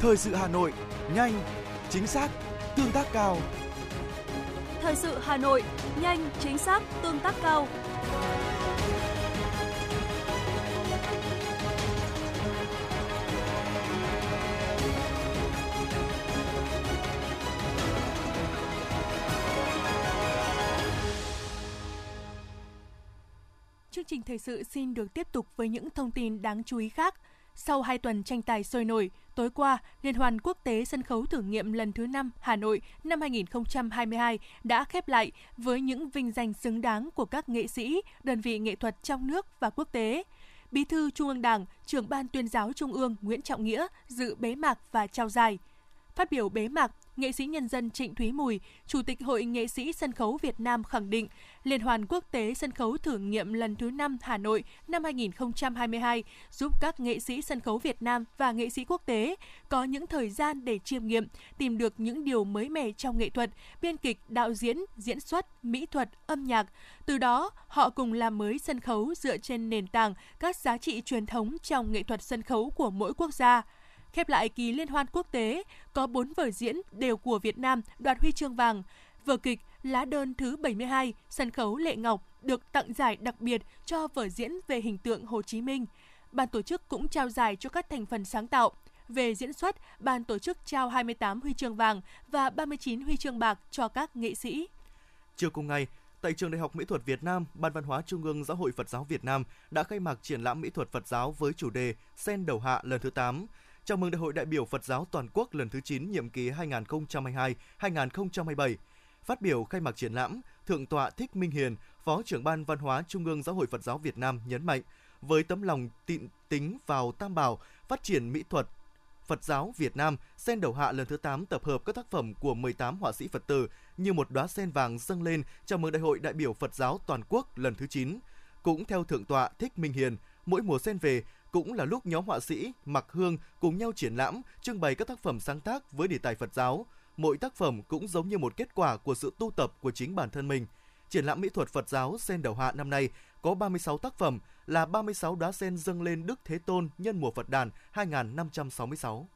Thời sự Hà Nội, nhanh, chính xác, tương tác cao. Thời sự Hà Nội, nhanh, chính xác, tương tác cao. Chương trình thời sự xin được tiếp tục với những thông tin đáng chú ý khác. Sau 2 tuần tranh tài sôi nổi, tối qua, Liên hoan quốc tế sân khấu thử nghiệm lần thứ 5 Hà Nội năm 2022 đã khép lại với những vinh danh xứng đáng của các nghệ sĩ, đơn vị nghệ thuật trong nước và quốc tế. Bí thư Trung ương Đảng, trưởng ban tuyên giáo Trung ương Nguyễn Trọng Nghĩa dự bế mạc và trao giải. Phát biểu bế mạc, nghệ sĩ nhân dân Trịnh Thúy Mùi, Chủ tịch Hội Nghệ sĩ Sân khấu Việt Nam khẳng định, Liên hoàn quốc tế sân khấu thử nghiệm lần thứ 5 Hà Nội năm 2022 giúp các nghệ sĩ sân khấu Việt Nam và nghệ sĩ quốc tế có những thời gian để chiêm nghiệm, tìm được những điều mới mẻ trong nghệ thuật, biên kịch, đạo diễn, diễn xuất, mỹ thuật, âm nhạc. Từ đó, họ cùng làm mới sân khấu dựa trên nền tảng các giá trị truyền thống trong nghệ thuật sân khấu của mỗi quốc gia. Khép lại kỳ liên hoan quốc tế, có 4 vở diễn đều của Việt Nam đoạt huy chương vàng. Vở kịch Lá đơn thứ 72, sân khấu Lệ Ngọc được tặng giải đặc biệt cho vở diễn về hình tượng Hồ Chí Minh. Ban tổ chức cũng trao giải cho các thành phần sáng tạo. Về diễn xuất, ban tổ chức trao 28 huy chương vàng và 39 huy chương bạc cho các nghệ sĩ. Chiều cùng ngày, tại Trường Đại học Mỹ thuật Việt Nam, Ban Văn hóa Trung ương Giáo hội Phật giáo Việt Nam đã khai mạc triển lãm mỹ thuật Phật giáo với chủ đề Sen đầu hạ lần thứ 8 chào mừng Đại hội đại biểu Phật giáo toàn quốc lần thứ 9 nhiệm kỳ 2022-2027. Phát biểu khai mạc triển lãm, Thượng tọa Thích Minh Hiền, Phó trưởng ban Văn hóa Trung ương Giáo hội Phật giáo Việt Nam nhấn mạnh, với tấm lòng tịnh tính vào tam bảo, phát triển mỹ thuật, Phật giáo Việt Nam, sen đầu hạ lần thứ 8 tập hợp các tác phẩm của 18 họa sĩ Phật tử như một đóa sen vàng dâng lên chào mừng Đại hội đại biểu Phật giáo toàn quốc lần thứ 9. Cũng theo Thượng tọa Thích Minh Hiền, mỗi mùa sen về, cũng là lúc nhóm họa sĩ Mặc Hương cùng nhau triển lãm, trưng bày các tác phẩm sáng tác với đề tài Phật giáo. Mỗi tác phẩm cũng giống như một kết quả của sự tu tập của chính bản thân mình. Triển lãm mỹ thuật Phật giáo Sen Đầu Hạ năm nay có 36 tác phẩm là 36 đóa sen dâng lên Đức Thế Tôn nhân mùa Phật đàn 2566.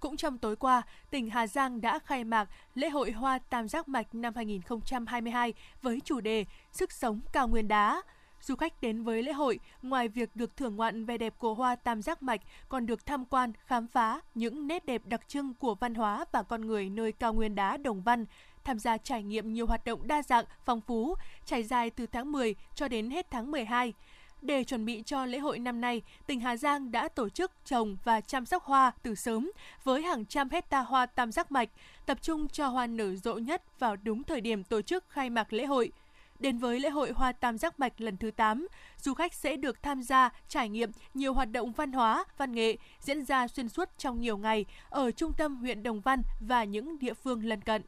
Cũng trong tối qua, tỉnh Hà Giang đã khai mạc lễ hội hoa tam giác mạch năm 2022 với chủ đề Sức sống cao nguyên đá. Du khách đến với lễ hội, ngoài việc được thưởng ngoạn vẻ đẹp của hoa tam giác mạch, còn được tham quan, khám phá những nét đẹp đặc trưng của văn hóa và con người nơi cao nguyên đá Đồng Văn, tham gia trải nghiệm nhiều hoạt động đa dạng, phong phú, trải dài từ tháng 10 cho đến hết tháng 12. Để chuẩn bị cho lễ hội năm nay, tỉnh Hà Giang đã tổ chức trồng và chăm sóc hoa từ sớm với hàng trăm hecta hoa tam giác mạch, tập trung cho hoa nở rộ nhất vào đúng thời điểm tổ chức khai mạc lễ hội. Đến với lễ hội Hoa Tam Giác Mạch lần thứ 8, du khách sẽ được tham gia trải nghiệm nhiều hoạt động văn hóa, văn nghệ diễn ra xuyên suốt trong nhiều ngày ở trung tâm huyện Đồng Văn và những địa phương lân cận.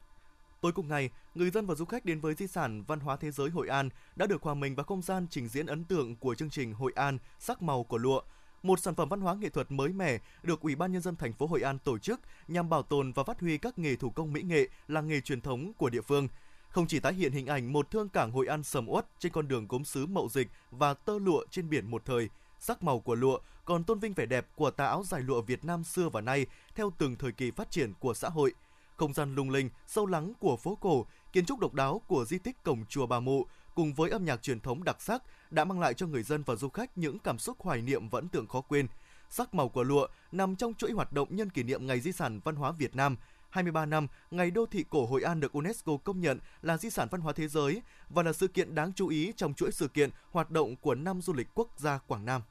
Tối cùng ngày, người dân và du khách đến với di sản văn hóa thế giới Hội An đã được hòa mình vào không gian trình diễn ấn tượng của chương trình Hội An sắc màu của lụa, một sản phẩm văn hóa nghệ thuật mới mẻ được Ủy ban nhân dân thành phố Hội An tổ chức nhằm bảo tồn và phát huy các nghề thủ công mỹ nghệ, làng nghề truyền thống của địa phương – không chỉ tái hiện hình ảnh một thương cảng Hội An sầm uất trên con đường gốm sứ mậu dịch và tơ lụa trên biển một thời, sắc màu của lụa còn tôn vinh vẻ đẹp của tà áo dài lụa Việt Nam xưa và nay theo từng thời kỳ phát triển của xã hội. Không gian lung linh, sâu lắng của phố cổ, kiến trúc độc đáo của di tích cổng chùa Bà Mụ cùng với âm nhạc truyền thống đặc sắc đã mang lại cho người dân và du khách những cảm xúc hoài niệm và ấn tượng khó quên. Sắc màu của lụa nằm trong chuỗi hoạt động nhân kỷ niệm Ngày Di sản Văn hóa Việt Nam – 23 năm, Ngày Đô thị cổ Hội An được UNESCO công nhận là di sản văn hóa thế giới và là sự kiện đáng chú ý trong chuỗi sự kiện hoạt động của năm du lịch quốc gia Quảng Nam.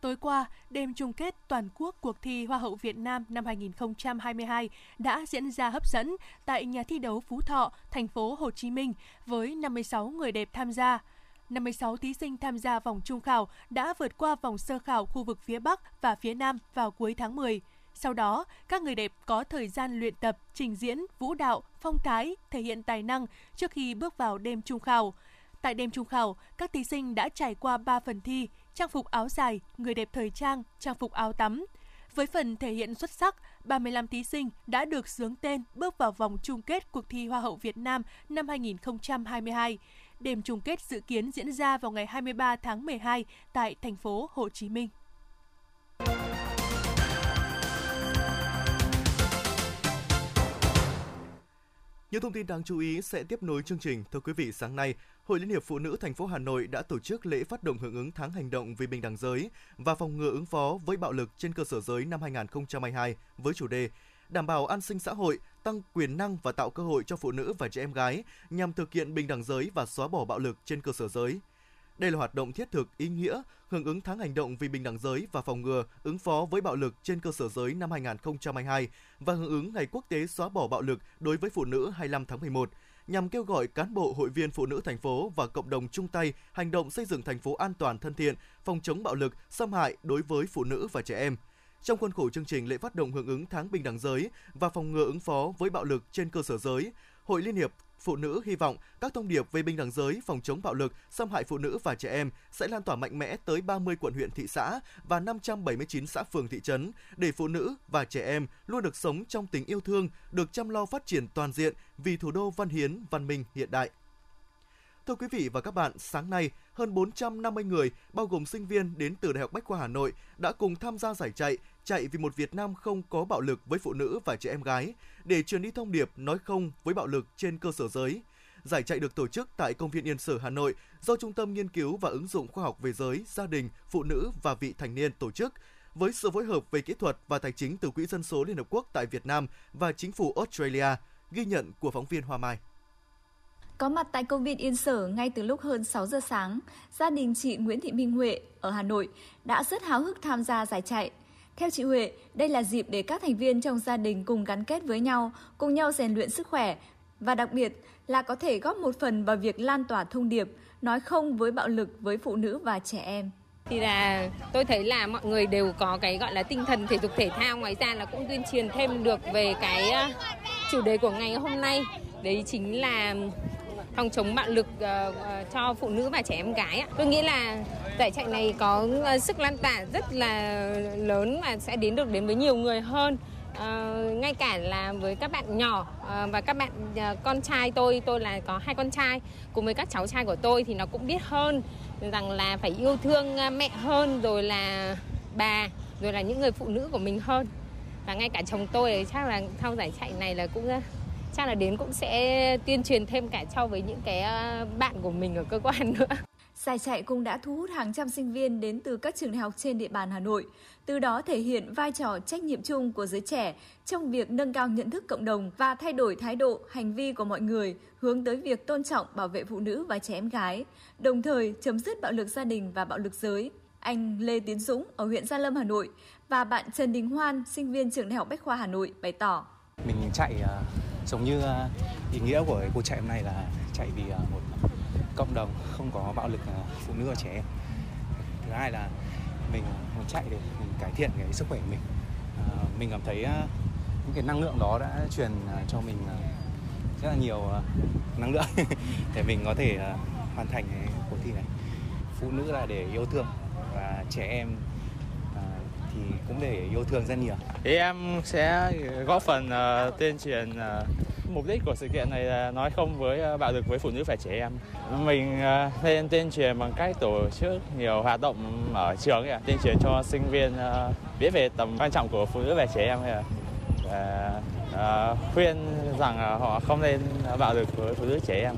Tối qua, đêm chung kết toàn quốc cuộc thi Hoa hậu Việt Nam năm 2022 đã diễn ra hấp dẫn tại nhà thi đấu Phú Thọ, thành phố Hồ Chí Minh với 56 người đẹp tham gia. 56 thí sinh tham gia vòng trung khảo đã vượt qua vòng sơ khảo khu vực phía Bắc và phía Nam vào cuối tháng 10. Sau đó, các người đẹp có thời gian luyện tập, trình diễn, vũ đạo, phong thái, thể hiện tài năng trước khi bước vào đêm trung khảo. Tại đêm trung khảo, các thí sinh đã trải qua 3 phần thi, trang phục áo dài, người đẹp thời trang, trang phục áo tắm. Với phần thể hiện xuất sắc, 35 thí sinh đã được sướng tên bước vào vòng chung kết cuộc thi Hoa hậu Việt Nam năm 2022. Đêm chung kết dự kiến diễn ra vào ngày 23 tháng 12 tại thành phố Hồ Chí Minh. Những thông tin đáng chú ý sẽ tiếp nối chương trình. Thưa quý vị, sáng nay, Hội Liên hiệp Phụ nữ thành phố Hà Nội đã tổ chức lễ phát động hưởng ứng tháng hành động vì bình đẳng giới và phòng ngừa ứng phó với bạo lực trên cơ sở giới năm 2022 với chủ đề đảm bảo an sinh xã hội, tăng quyền năng và tạo cơ hội cho phụ nữ và trẻ em gái nhằm thực hiện bình đẳng giới và xóa bỏ bạo lực trên cơ sở giới. Đây là hoạt động thiết thực, ý nghĩa, hưởng ứng tháng hành động vì bình đẳng giới và phòng ngừa, ứng phó với bạo lực trên cơ sở giới năm 2022 và hưởng ứng Ngày Quốc tế xóa bỏ bạo lực đối với phụ nữ 25 tháng 11 nhằm kêu gọi cán bộ hội viên phụ nữ thành phố và cộng đồng chung tay hành động xây dựng thành phố an toàn thân thiện, phòng chống bạo lực, xâm hại đối với phụ nữ và trẻ em. Trong khuôn khổ chương trình lễ phát động hưởng ứng tháng bình đẳng giới và phòng ngừa ứng phó với bạo lực trên cơ sở giới, Hội Liên hiệp Phụ nữ hy vọng các thông điệp về bình đẳng giới, phòng chống bạo lực, xâm hại phụ nữ và trẻ em sẽ lan tỏa mạnh mẽ tới 30 quận huyện thị xã và 579 xã phường thị trấn để phụ nữ và trẻ em luôn được sống trong tình yêu thương, được chăm lo phát triển toàn diện vì thủ đô văn hiến, văn minh hiện đại. Thưa quý vị và các bạn, sáng nay, hơn 450 người, bao gồm sinh viên đến từ Đại học Bách khoa Hà Nội, đã cùng tham gia giải chạy chạy vì một Việt Nam không có bạo lực với phụ nữ và trẻ em gái để truyền đi thông điệp nói không với bạo lực trên cơ sở giới. Giải chạy được tổ chức tại công viên Yên Sở Hà Nội do Trung tâm Nghiên cứu và ứng dụng khoa học về giới, gia đình, phụ nữ và vị thành niên tổ chức với sự phối hợp về kỹ thuật và tài chính từ Quỹ dân số Liên Hợp Quốc tại Việt Nam và chính phủ Australia, ghi nhận của phóng viên Hoa Mai. Có mặt tại công viên Yên Sở ngay từ lúc hơn 6 giờ sáng, gia đình chị Nguyễn Thị Minh Huệ ở Hà Nội đã rất háo hức tham gia giải chạy. Theo chị Huệ, đây là dịp để các thành viên trong gia đình cùng gắn kết với nhau, cùng nhau rèn luyện sức khỏe và đặc biệt là có thể góp một phần vào việc lan tỏa thông điệp nói không với bạo lực với phụ nữ và trẻ em. Thì là tôi thấy là mọi người đều có cái gọi là tinh thần thể dục thể thao ngoài ra là cũng tuyên truyền thêm được về cái ờ, chủ đề của ngày hôm nay. Đấy chính là phòng chống bạo lực ờ, ờ, cho phụ nữ và trẻ em gái. Tôi nghĩ là giải chạy này có ờ, sức lan tỏa rất là lớn và sẽ đến được đến với nhiều người hơn. à, ngay cả là với các bạn nhỏ ờ, và các bạn con trai tôi tôi là có hai con trai. Cùng với các cháu trai của tôi thì nó cũng biết hơn rằng là phải yêu thương mẹ hơn rồi là bà rồi là những người phụ nữ của mình hơn. Và ngay cả chồng tôi chắc là sau giải chạy này là cũng chắc là đến cũng sẽ tuyên truyền thêm cả cho với những cái bạn của mình ở cơ quan nữa. Giải chạy cũng đã thu hút hàng trăm sinh viên đến từ các trường đại học trên địa bàn Hà Nội, từ đó thể hiện vai trò trách nhiệm chung của giới trẻ trong việc nâng cao nhận thức cộng đồng và thay đổi thái độ, hành vi của mọi người hướng tới việc tôn trọng bảo vệ phụ nữ và trẻ em gái, đồng thời chấm dứt bạo lực gia đình và bạo lực giới. Anh Lê Tiến Dũng ở huyện Gia Lâm, Hà Nội và bạn Trần Đình Hoan, sinh viên trường Đại học Bách khoa Hà Nội bày tỏ. Mình chạy uh, giống như uh, ý nghĩa của cuộc chạy hôm nay là chạy vì uh, một cộng đồng không có bạo lực à, phụ nữ và trẻ em. Thứ hai là mình muốn chạy để mình cải thiện cái sức khỏe của mình. À, mình cảm thấy à, những cái năng lượng đó đã truyền à, cho mình rất là nhiều năng lượng để mình có thể hoàn thành cái cuộc thi này. Phụ nữ là để yêu thương và trẻ em thì cũng để yêu thương rất nhiều. Thì em sẽ góp phần uh, tuyên truyền uh, Mục đích của sự kiện này là nói không với ờ, bạo lực với phụ nữ và trẻ em. Mình ờ, lên tuyên truyền bằng cách tổ chức nhiều hoạt động ở trường ấy, tuyên truyền cho sinh viên ờ, biết về tầm quan trọng của phụ nữ và trẻ em và khuyên rằng họ không nên bạo lực với phụ nữ trẻ em.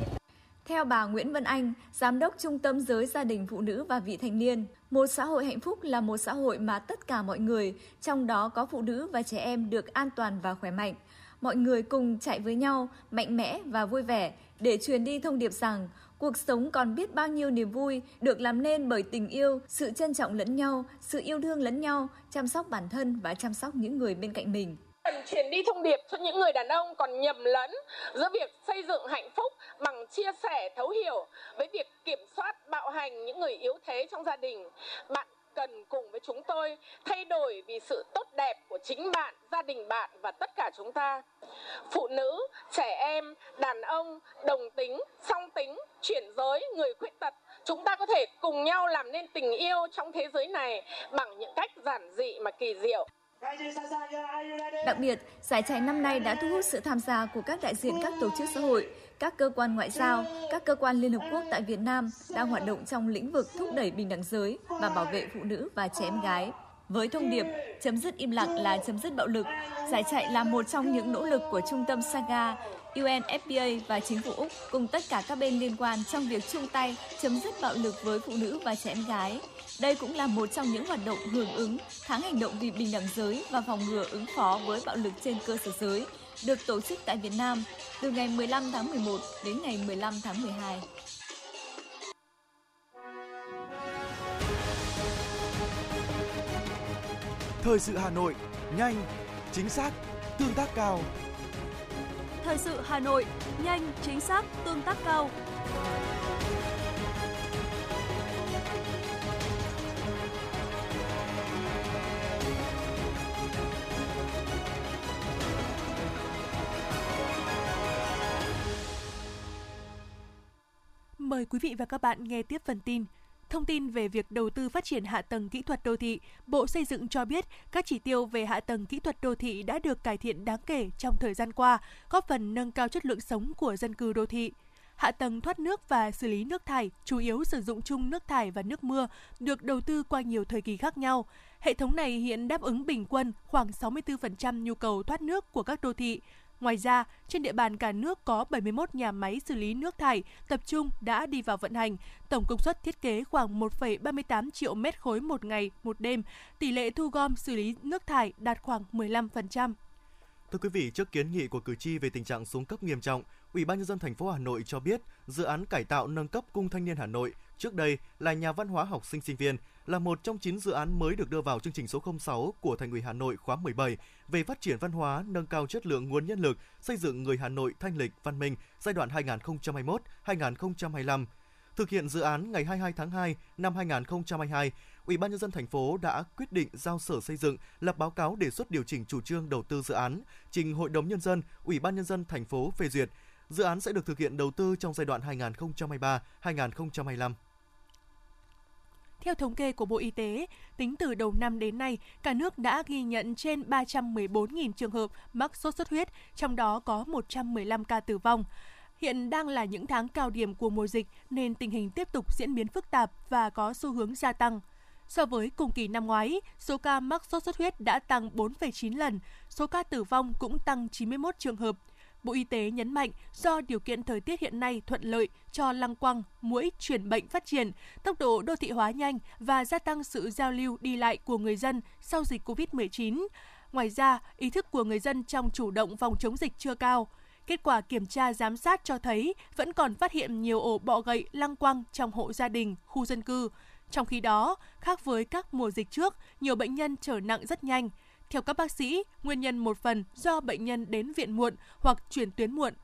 Theo bà Nguyễn Vân Anh, Giám đốc Trung tâm Giới Gia đình Phụ nữ và Vị Thành niên, một xã hội hạnh phúc là một xã hội mà tất cả mọi người, trong đó có phụ nữ và trẻ em được an toàn và khỏe mạnh mọi người cùng chạy với nhau, mạnh mẽ và vui vẻ để truyền đi thông điệp rằng cuộc sống còn biết bao nhiêu niềm vui được làm nên bởi tình yêu, sự trân trọng lẫn nhau, sự yêu thương lẫn nhau, chăm sóc bản thân và chăm sóc những người bên cạnh mình. Cần truyền đi thông điệp cho những người đàn ông còn nhầm lẫn giữa việc xây dựng hạnh phúc bằng chia sẻ thấu hiểu với việc kiểm soát bạo hành những người yếu thế trong gia đình. Bạn cần cùng với chúng tôi thay đổi vì sự tốt đẹp của chính bạn, gia đình bạn và tất cả chúng ta. Phụ nữ, trẻ em, đàn ông, đồng tính, song tính, chuyển giới, người khuyết tật, chúng ta có thể cùng nhau làm nên tình yêu trong thế giới này bằng những cách giản dị mà kỳ diệu. Đặc biệt, giải chạy năm nay đã thu hút sự tham gia của các đại diện các tổ chức xã hội, các cơ quan ngoại giao, các cơ quan Liên Hợp Quốc tại Việt Nam đang hoạt động trong lĩnh vực thúc đẩy bình đẳng giới và bảo vệ phụ nữ và trẻ em gái. Với thông điệp chấm dứt im lặng là chấm dứt bạo lực, giải chạy là một trong những nỗ lực của Trung tâm Saga UNFPA và chính phủ Úc cùng tất cả các bên liên quan trong việc chung tay chấm dứt bạo lực với phụ nữ và trẻ em gái. Đây cũng là một trong những hoạt động hưởng ứng tháng hành động vì bình đẳng giới và phòng ngừa ứng phó với bạo lực trên cơ sở giới được tổ chức tại Việt Nam từ ngày 15 tháng 11 đến ngày 15 tháng 12. Thời sự Hà Nội, nhanh, chính xác, tương tác cao. Thời sự Hà Nội, nhanh, chính xác, tương tác cao. Mời quý vị và các bạn nghe tiếp phần tin. Thông tin về việc đầu tư phát triển hạ tầng kỹ thuật đô thị, Bộ Xây dựng cho biết các chỉ tiêu về hạ tầng kỹ thuật đô thị đã được cải thiện đáng kể trong thời gian qua, góp phần nâng cao chất lượng sống của dân cư đô thị. Hạ tầng thoát nước và xử lý nước thải chủ yếu sử dụng chung nước thải và nước mưa, được đầu tư qua nhiều thời kỳ khác nhau. Hệ thống này hiện đáp ứng bình quân khoảng 64% nhu cầu thoát nước của các đô thị, Ngoài ra, trên địa bàn cả nước có 71 nhà máy xử lý nước thải tập trung đã đi vào vận hành, tổng công suất thiết kế khoảng 1,38 triệu mét khối một ngày, một đêm, tỷ lệ thu gom xử lý nước thải đạt khoảng 15%. Thưa quý vị, trước kiến nghị của cử tri về tình trạng xuống cấp nghiêm trọng, Ủy ban nhân dân thành phố Hà Nội cho biết dự án cải tạo nâng cấp cung thanh niên Hà Nội trước đây là nhà văn hóa học sinh sinh viên là một trong 9 dự án mới được đưa vào chương trình số 06 của Thành ủy Hà Nội khóa 17 về phát triển văn hóa, nâng cao chất lượng nguồn nhân lực, xây dựng người Hà Nội thanh lịch, văn minh giai đoạn 2021-2025. Thực hiện dự án ngày 22 tháng 2 năm 2022, Ủy ban nhân dân thành phố đã quyết định giao Sở Xây dựng lập báo cáo đề xuất điều chỉnh chủ trương đầu tư dự án, trình Hội đồng nhân dân, Ủy ban nhân dân thành phố phê duyệt. Dự án sẽ được thực hiện đầu tư trong giai đoạn 2023-2025. Theo thống kê của Bộ Y tế, tính từ đầu năm đến nay, cả nước đã ghi nhận trên 314.000 trường hợp mắc sốt xuất huyết, trong đó có 115 ca tử vong. Hiện đang là những tháng cao điểm của mùa dịch nên tình hình tiếp tục diễn biến phức tạp và có xu hướng gia tăng. So với cùng kỳ năm ngoái, số ca mắc sốt xuất huyết đã tăng 4,9 lần, số ca tử vong cũng tăng 91 trường hợp. Bộ Y tế nhấn mạnh do điều kiện thời tiết hiện nay thuận lợi cho lăng quăng, mũi chuyển bệnh phát triển, tốc độ đô thị hóa nhanh và gia tăng sự giao lưu đi lại của người dân sau dịch COVID-19. Ngoài ra, ý thức của người dân trong chủ động phòng chống dịch chưa cao. Kết quả kiểm tra giám sát cho thấy vẫn còn phát hiện nhiều ổ bọ gậy lăng quăng trong hộ gia đình, khu dân cư. Trong khi đó, khác với các mùa dịch trước, nhiều bệnh nhân trở nặng rất nhanh. Theo các bác sĩ, nguyên nhân một phần do bệnh nhân đến viện muộn hoặc chuyển tuyến muộn.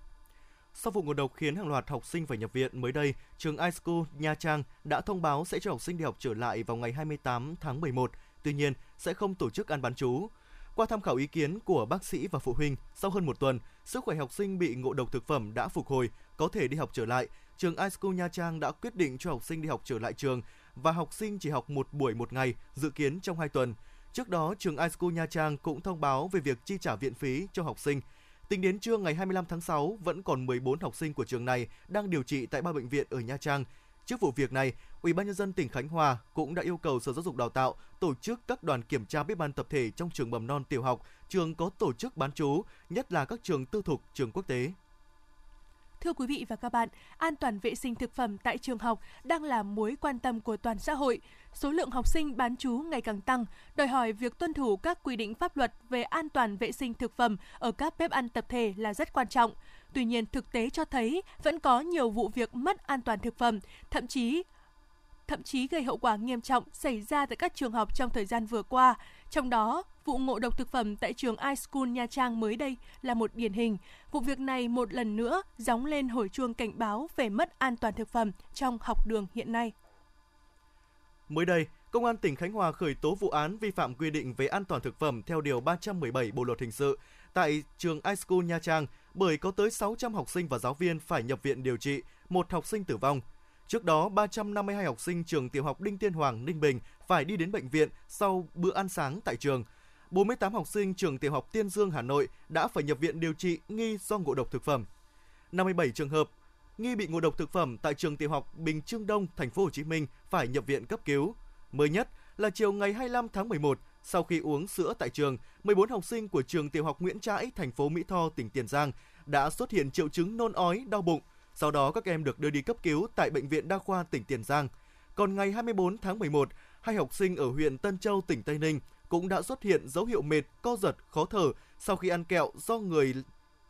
Sau vụ ngộ độc khiến hàng loạt học sinh phải nhập viện mới đây, trường iSchool Nha Trang đã thông báo sẽ cho học sinh đi học trở lại vào ngày 28 tháng 11. Tuy nhiên, sẽ không tổ chức ăn bán chú. Qua tham khảo ý kiến của bác sĩ và phụ huynh, sau hơn một tuần, sức khỏe học sinh bị ngộ độc thực phẩm đã phục hồi, có thể đi học trở lại. Trường iSchool Nha Trang đã quyết định cho học sinh đi học trở lại trường và học sinh chỉ học một buổi một ngày, dự kiến trong hai tuần. Trước đó, trường iSchool Nha Trang cũng thông báo về việc chi trả viện phí cho học sinh. Tính đến trưa ngày 25 tháng 6, vẫn còn 14 học sinh của trường này đang điều trị tại ba bệnh viện ở Nha Trang. Trước vụ việc này, Ủy ban nhân dân tỉnh Khánh Hòa cũng đã yêu cầu Sở Giáo dục Đào tạo tổ chức các đoàn kiểm tra bếp ban tập thể trong trường mầm non tiểu học, trường có tổ chức bán chú, nhất là các trường tư thục, trường quốc tế. Thưa quý vị và các bạn, an toàn vệ sinh thực phẩm tại trường học đang là mối quan tâm của toàn xã hội. Số lượng học sinh bán trú ngày càng tăng, đòi hỏi việc tuân thủ các quy định pháp luật về an toàn vệ sinh thực phẩm ở các bếp ăn tập thể là rất quan trọng. Tuy nhiên, thực tế cho thấy vẫn có nhiều vụ việc mất an toàn thực phẩm, thậm chí thậm chí gây hậu quả nghiêm trọng xảy ra tại các trường học trong thời gian vừa qua. Trong đó, vụ ngộ độc thực phẩm tại trường iSchool Nha Trang mới đây là một điển hình. Vụ việc này một lần nữa gióng lên hồi chuông cảnh báo về mất an toàn thực phẩm trong học đường hiện nay. Mới đây, Công an tỉnh Khánh Hòa khởi tố vụ án vi phạm quy định về an toàn thực phẩm theo Điều 317 Bộ Luật Hình sự tại trường iSchool Nha Trang bởi có tới 600 học sinh và giáo viên phải nhập viện điều trị, một học sinh tử vong. Trước đó, 352 học sinh trường tiểu học Đinh Tiên Hoàng, Ninh Bình phải đi đến bệnh viện sau bữa ăn sáng tại trường. 48 học sinh trường tiểu học Tiên Dương, Hà Nội đã phải nhập viện điều trị nghi do ngộ độc thực phẩm. 57 trường hợp nghi bị ngộ độc thực phẩm tại trường tiểu học Bình Trương Đông, thành phố Hồ Chí Minh phải nhập viện cấp cứu. Mới nhất là chiều ngày 25 tháng 11, sau khi uống sữa tại trường, 14 học sinh của trường tiểu học Nguyễn Trãi, thành phố Mỹ Tho, tỉnh Tiền Giang đã xuất hiện triệu chứng nôn ói, đau bụng. Sau đó các em được đưa đi cấp cứu tại Bệnh viện Đa khoa tỉnh Tiền Giang. Còn ngày 24 tháng 11, hai học sinh ở huyện Tân Châu, tỉnh Tây Ninh cũng đã xuất hiện dấu hiệu mệt, co giật, khó thở sau khi ăn kẹo do người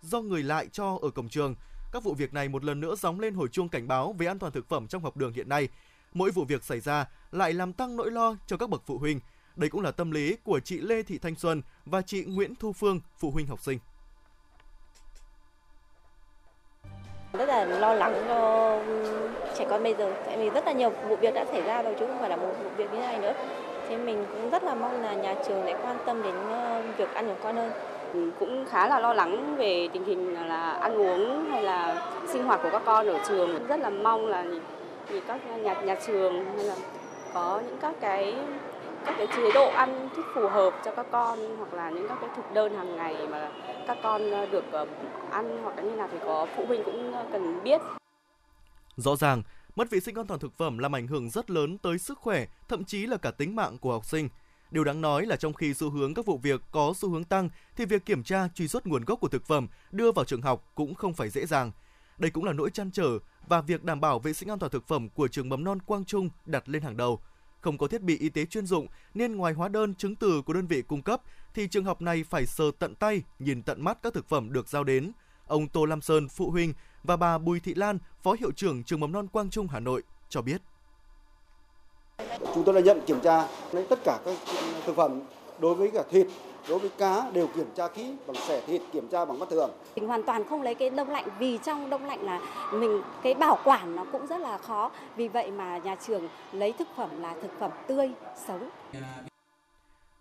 do người lại cho ở cổng trường. Các vụ việc này một lần nữa gióng lên hồi chuông cảnh báo về an toàn thực phẩm trong học đường hiện nay. Mỗi vụ việc xảy ra lại làm tăng nỗi lo cho các bậc phụ huynh. Đây cũng là tâm lý của chị Lê Thị Thanh Xuân và chị Nguyễn Thu Phương, phụ huynh học sinh. Rất là lo lắng cho ừ, trẻ con bây giờ. Tại vì rất là nhiều vụ việc đã xảy ra rồi chứ không phải là một vụ việc như này nữa. Thế mình cũng rất là mong là nhà trường sẽ quan tâm đến ờ, việc ăn của con hơn. Cũng khá là lo lắng về tình hình là ăn uống hay là sinh hoạt của các con ở trường. Rất là mong là thì các nhà nhà trường hay là có những các cái các cái chế độ ăn thích phù hợp cho các con hoặc là những các cái thực đơn hàng ngày mà các con ờ, được ờ, ăn hoặc là như nào thì có phụ huynh cũng ờ, cần biết. Rõ ràng, mất vệ sinh an toàn thực phẩm làm ảnh hưởng rất lớn tới sức khỏe, thậm chí là cả tính mạng của học sinh. Điều đáng nói là trong khi xu hướng các vụ việc có xu hướng tăng thì việc kiểm tra truy xuất nguồn gốc của thực phẩm đưa vào trường học cũng không phải dễ dàng. Đây cũng là nỗi chăn trở và việc đảm bảo vệ sinh an toàn thực phẩm của trường mầm non Quang Trung đặt lên hàng đầu. Không có thiết bị y tế chuyên dụng nên ngoài hóa đơn chứng từ của đơn vị cung cấp thì trường học này phải sờ tận tay, nhìn tận mắt các thực phẩm được giao đến. Ông Tô Lam Sơn, phụ huynh và bà Bùi Thị Lan, phó hiệu trưởng trường mầm non Quang Trung Hà Nội cho biết. Chúng tôi đã nhận kiểm tra lấy tất cả các thực phẩm đối với cả thịt, đối với cá đều kiểm tra kỹ bằng xẻ thịt kiểm tra bằng mắt thường. Mình hoàn toàn không lấy cái đông lạnh vì trong đông lạnh là mình cái bảo quản nó cũng rất là khó. Vì vậy mà nhà trường lấy thực phẩm là thực phẩm tươi, sống.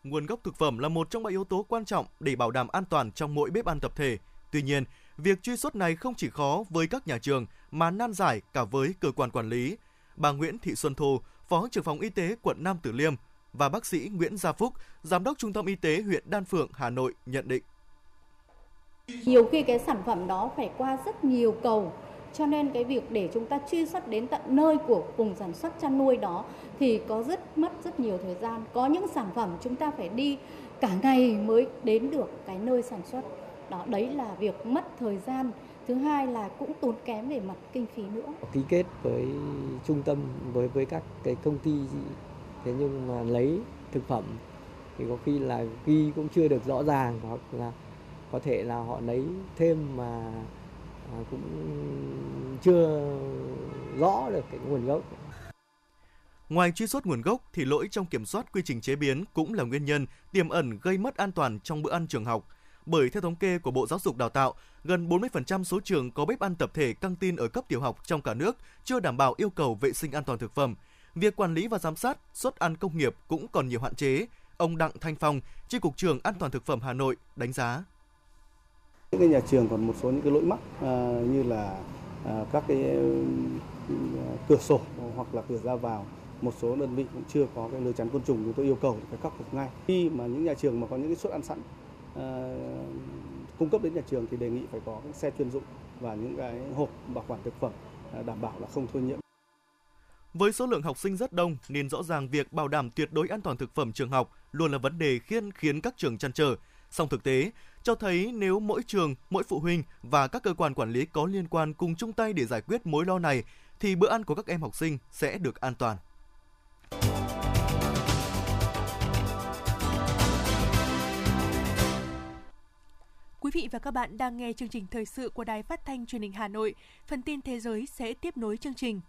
Nguồn gốc thực phẩm là một trong ba yếu tố quan trọng để bảo đảm an toàn trong mỗi bếp ăn tập thể. Tuy nhiên, việc truy xuất này không chỉ khó với các nhà trường mà nan giải cả với cơ quan quản lý. Bà Nguyễn Thị Xuân Thu, Phó trưởng phòng y tế quận Nam Từ Liêm và bác sĩ Nguyễn Gia Phúc, giám đốc Trung tâm Y tế huyện Đan Phượng, Hà Nội nhận định. Nhiều khi cái sản phẩm đó phải qua rất nhiều cầu, cho nên cái việc để chúng ta truy xuất đến tận nơi của vùng sản xuất chăn nuôi đó thì có rất mất rất nhiều thời gian. Có những sản phẩm chúng ta phải đi cả ngày mới đến được cái nơi sản xuất. Đó đấy là việc mất thời gian thứ hai là cũng tốn kém về mặt kinh phí nữa ký kết với trung tâm với với các cái công ty thế nhưng mà lấy thực phẩm thì có khi là ghi cũng chưa được rõ ràng hoặc là có thể là họ lấy thêm mà à, cũng chưa rõ được cái nguồn gốc Ngoài truy xuất nguồn gốc thì lỗi trong kiểm soát quy trình chế biến cũng là nguyên nhân tiềm ẩn gây mất an toàn trong bữa ăn trường học bởi theo thống kê của Bộ Giáo dục Đào tạo, gần 40% số trường có bếp ăn tập thể căng tin ở cấp tiểu học trong cả nước chưa đảm bảo yêu cầu vệ sinh an toàn thực phẩm. Việc quản lý và giám sát suất ăn công nghiệp cũng còn nhiều hạn chế. Ông Đặng Thanh Phong, Chi cục trưởng An toàn thực phẩm Hà Nội đánh giá. Những cái nhà trường còn một số những cái lỗi mắc à, như là à, các cái à, cửa sổ hoặc là cửa ra vào một số đơn vị cũng chưa có cái lưới chắn côn trùng chúng tôi yêu cầu phải khắc phục ngay khi mà những nhà trường mà có những cái suất ăn sẵn Ờ, cung cấp đến nhà trường thì đề nghị phải có cái xe chuyên dụng và những cái hộp bảo quản thực phẩm à, đảm bảo là không thô nhiễm. Với số lượng học sinh rất đông nên rõ ràng việc bảo đảm tuyệt đối an toàn thực phẩm trường học luôn là vấn đề khiến khiến các trường chăn trở. Song thực tế cho thấy nếu mỗi trường, mỗi phụ huynh và các cơ quan quản lý có liên quan cùng chung tay để giải quyết mối lo này thì bữa ăn của các em học sinh sẽ được an toàn. Quý vị và các bạn đang nghe chương trình thời sự của Đài Phát thanh Truyền hình Hà Nội. Phần tin thế giới sẽ tiếp nối chương trình.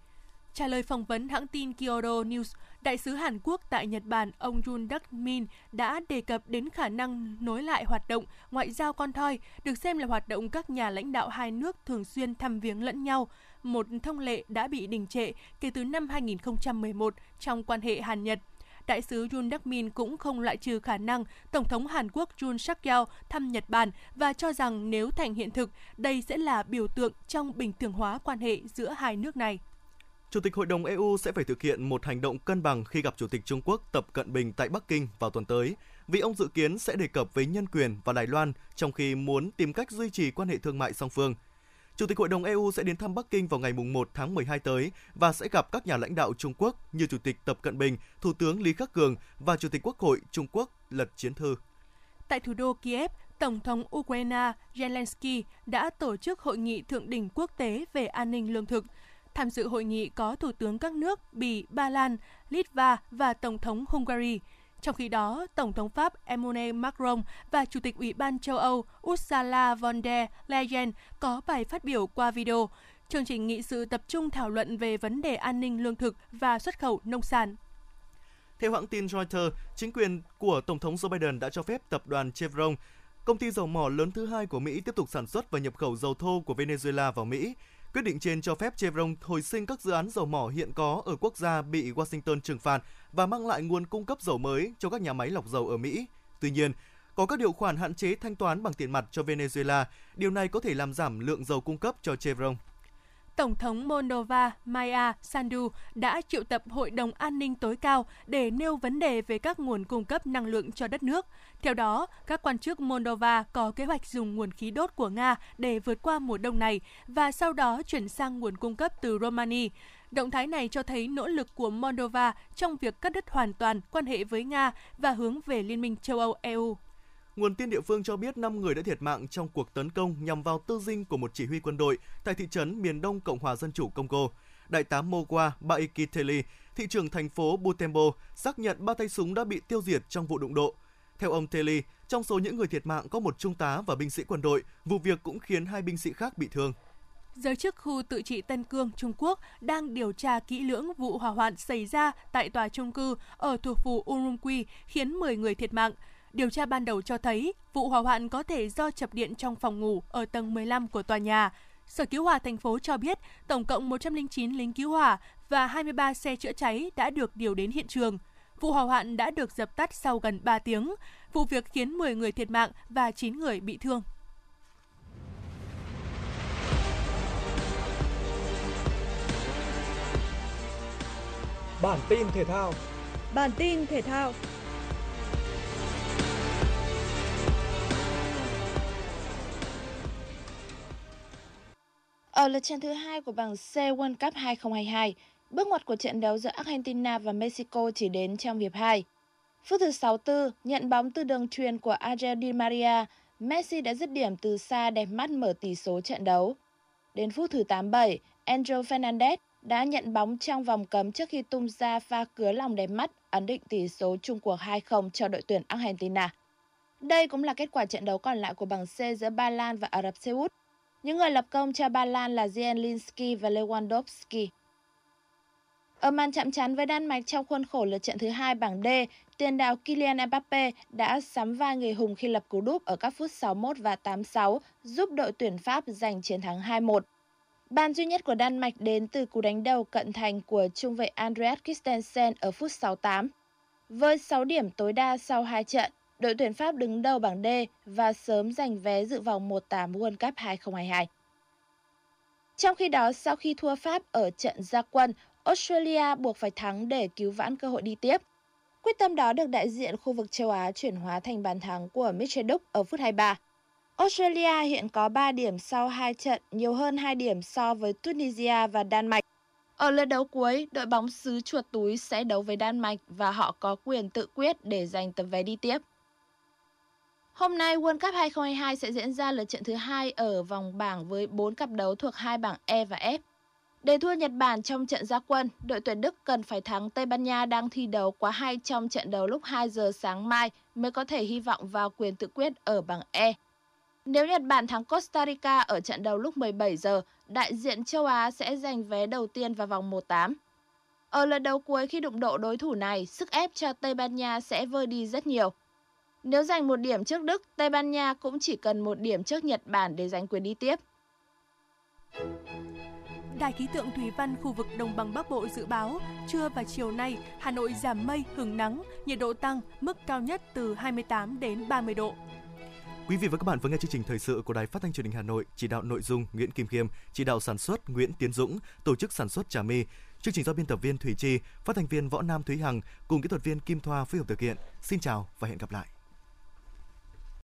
Trả lời phỏng vấn hãng tin Kyodo News, đại sứ Hàn Quốc tại Nhật Bản ông Jun Duk Min đã đề cập đến khả năng nối lại hoạt động ngoại giao con thoi, được xem là hoạt động các nhà lãnh đạo hai nước thường xuyên thăm viếng lẫn nhau, một thông lệ đã bị đình trệ kể từ năm 2011 trong quan hệ Hàn Nhật đại sứ Jun Đắc Min cũng không loại trừ khả năng Tổng thống Hàn Quốc Jun suk yeol thăm Nhật Bản và cho rằng nếu thành hiện thực, đây sẽ là biểu tượng trong bình thường hóa quan hệ giữa hai nước này. Chủ tịch Hội đồng EU sẽ phải thực hiện một hành động cân bằng khi gặp Chủ tịch Trung Quốc Tập Cận Bình tại Bắc Kinh vào tuần tới, vì ông dự kiến sẽ đề cập với nhân quyền và Đài Loan trong khi muốn tìm cách duy trì quan hệ thương mại song phương. Chủ tịch Hội đồng EU sẽ đến thăm Bắc Kinh vào ngày 1 tháng 12 tới và sẽ gặp các nhà lãnh đạo Trung Quốc như Chủ tịch Tập Cận Bình, Thủ tướng Lý Khắc Cường và Chủ tịch Quốc hội Trung Quốc Lật Chiến Thư. Tại thủ đô Kiev, Tổng thống Ukraine Zelensky đã tổ chức hội nghị thượng đỉnh quốc tế về an ninh lương thực. Tham dự hội nghị có Thủ tướng các nước Bỉ, Ba Lan, Litva và Tổng thống Hungary. Trong khi đó, Tổng thống Pháp Emmanuel Macron và Chủ tịch Ủy ban châu Âu Ursula von der Leyen có bài phát biểu qua video. Chương trình nghị sự tập trung thảo luận về vấn đề an ninh lương thực và xuất khẩu nông sản. Theo hãng tin Reuters, chính quyền của Tổng thống Joe Biden đã cho phép tập đoàn Chevron, công ty dầu mỏ lớn thứ hai của Mỹ tiếp tục sản xuất và nhập khẩu dầu thô của Venezuela vào Mỹ. Quyết định trên cho phép Chevron hồi sinh các dự án dầu mỏ hiện có ở quốc gia bị Washington trừng phạt và mang lại nguồn cung cấp dầu mới cho các nhà máy lọc dầu ở Mỹ. Tuy nhiên, có các điều khoản hạn chế thanh toán bằng tiền mặt cho Venezuela. Điều này có thể làm giảm lượng dầu cung cấp cho Chevron. Tổng thống Moldova Maya Sandu đã triệu tập Hội đồng An ninh tối cao để nêu vấn đề về các nguồn cung cấp năng lượng cho đất nước. Theo đó, các quan chức Moldova có kế hoạch dùng nguồn khí đốt của Nga để vượt qua mùa đông này và sau đó chuyển sang nguồn cung cấp từ Romania. Động thái này cho thấy nỗ lực của Moldova trong việc cắt đứt hoàn toàn quan hệ với Nga và hướng về Liên minh châu Âu EU. Nguồn tin địa phương cho biết 5 người đã thiệt mạng trong cuộc tấn công nhằm vào tư dinh của một chỉ huy quân đội tại thị trấn miền đông Cộng hòa Dân chủ Congo. Đại tá Mogwa Baikiteli, thị trưởng thành phố Butembo, xác nhận ba tay súng đã bị tiêu diệt trong vụ đụng độ. Theo ông Teli, trong số những người thiệt mạng có một trung tá và binh sĩ quân đội, vụ việc cũng khiến hai binh sĩ khác bị thương. Giới chức khu tự trị Tân Cương, Trung Quốc đang điều tra kỹ lưỡng vụ hỏa hoạn xảy ra tại tòa trung cư ở thủ phủ Urumqi khiến 10 người thiệt mạng. Điều tra ban đầu cho thấy vụ hỏa hoạn có thể do chập điện trong phòng ngủ ở tầng 15 của tòa nhà. Sở Cứu hỏa thành phố cho biết tổng cộng 109 lính cứu hỏa và 23 xe chữa cháy đã được điều đến hiện trường. Vụ hỏa hoạn đã được dập tắt sau gần 3 tiếng. Vụ việc khiến 10 người thiệt mạng và 9 người bị thương. Bản tin thể thao Bản tin thể thao Ở lượt trận thứ hai của bảng C World Cup 2022, bước ngoặt của trận đấu giữa Argentina và Mexico chỉ đến trong hiệp 2. Phút thứ 64, nhận bóng từ đường truyền của Angel Di Maria, Messi đã dứt điểm từ xa đẹp mắt mở tỷ số trận đấu. Đến phút thứ 87, Angel Fernandez đã nhận bóng trong vòng cấm trước khi tung ra pha cứa lòng đẹp mắt ấn định tỷ số chung cuộc 2-0 cho đội tuyển Argentina. Đây cũng là kết quả trận đấu còn lại của bảng C giữa Ba Lan và Ả Rập Xê Út. Những người lập công cho Ba Lan là Zielinski và Lewandowski. Ở màn chạm trán với Đan Mạch trong khuôn khổ lượt trận thứ hai bảng D, tiền đạo Kylian Mbappe đã sắm vai người hùng khi lập cú đúp ở các phút 61 và 86, giúp đội tuyển Pháp giành chiến thắng 2-1. Bàn duy nhất của Đan Mạch đến từ cú đánh đầu cận thành của trung vệ Andreas Christensen ở phút 68. Với 6 điểm tối đa sau hai trận, đội tuyển Pháp đứng đầu bảng D và sớm giành vé dự vòng 1/8 World Cup 2022. Trong khi đó, sau khi thua Pháp ở trận gia quân, Australia buộc phải thắng để cứu vãn cơ hội đi tiếp. Quyết tâm đó được đại diện khu vực châu Á chuyển hóa thành bàn thắng của Mitchell đúc ở phút 23. Australia hiện có 3 điểm sau 2 trận, nhiều hơn 2 điểm so với Tunisia và Đan Mạch. Ở lượt đấu cuối, đội bóng xứ chuột túi sẽ đấu với Đan Mạch và họ có quyền tự quyết để giành tấm vé đi tiếp. Hôm nay, World Cup 2022 sẽ diễn ra lượt trận thứ hai ở vòng bảng với 4 cặp đấu thuộc hai bảng E và F. Để thua Nhật Bản trong trận gia quân, đội tuyển Đức cần phải thắng Tây Ban Nha đang thi đấu quá hay trong trận đấu lúc 2 giờ sáng mai mới có thể hy vọng vào quyền tự quyết ở bảng E. Nếu Nhật Bản thắng Costa Rica ở trận đấu lúc 17 giờ, đại diện châu Á sẽ giành vé đầu tiên vào vòng 1-8. Ở lượt đấu cuối khi đụng độ đối thủ này, sức ép cho Tây Ban Nha sẽ vơi đi rất nhiều. Nếu giành một điểm trước Đức, Tây Ban Nha cũng chỉ cần một điểm trước Nhật Bản để giành quyền đi tiếp. Đài khí tượng thủy văn khu vực đồng bằng Bắc Bộ dự báo trưa và chiều nay Hà Nội giảm mây, hứng nắng, nhiệt độ tăng, mức cao nhất từ 28 đến 30 độ. Quý vị và các bạn vừa nghe chương trình thời sự của Đài Phát thanh Truyền hình Hà Nội, chỉ đạo nội dung Nguyễn Kim Khiêm, chỉ đạo sản xuất Nguyễn Tiến Dũng, tổ chức sản xuất Trà My. Chương trình do biên tập viên Thủy Chi, phát thanh viên Võ Nam Thúy Hằng cùng kỹ thuật viên Kim Thoa phối hợp thực hiện. Xin chào và hẹn gặp lại.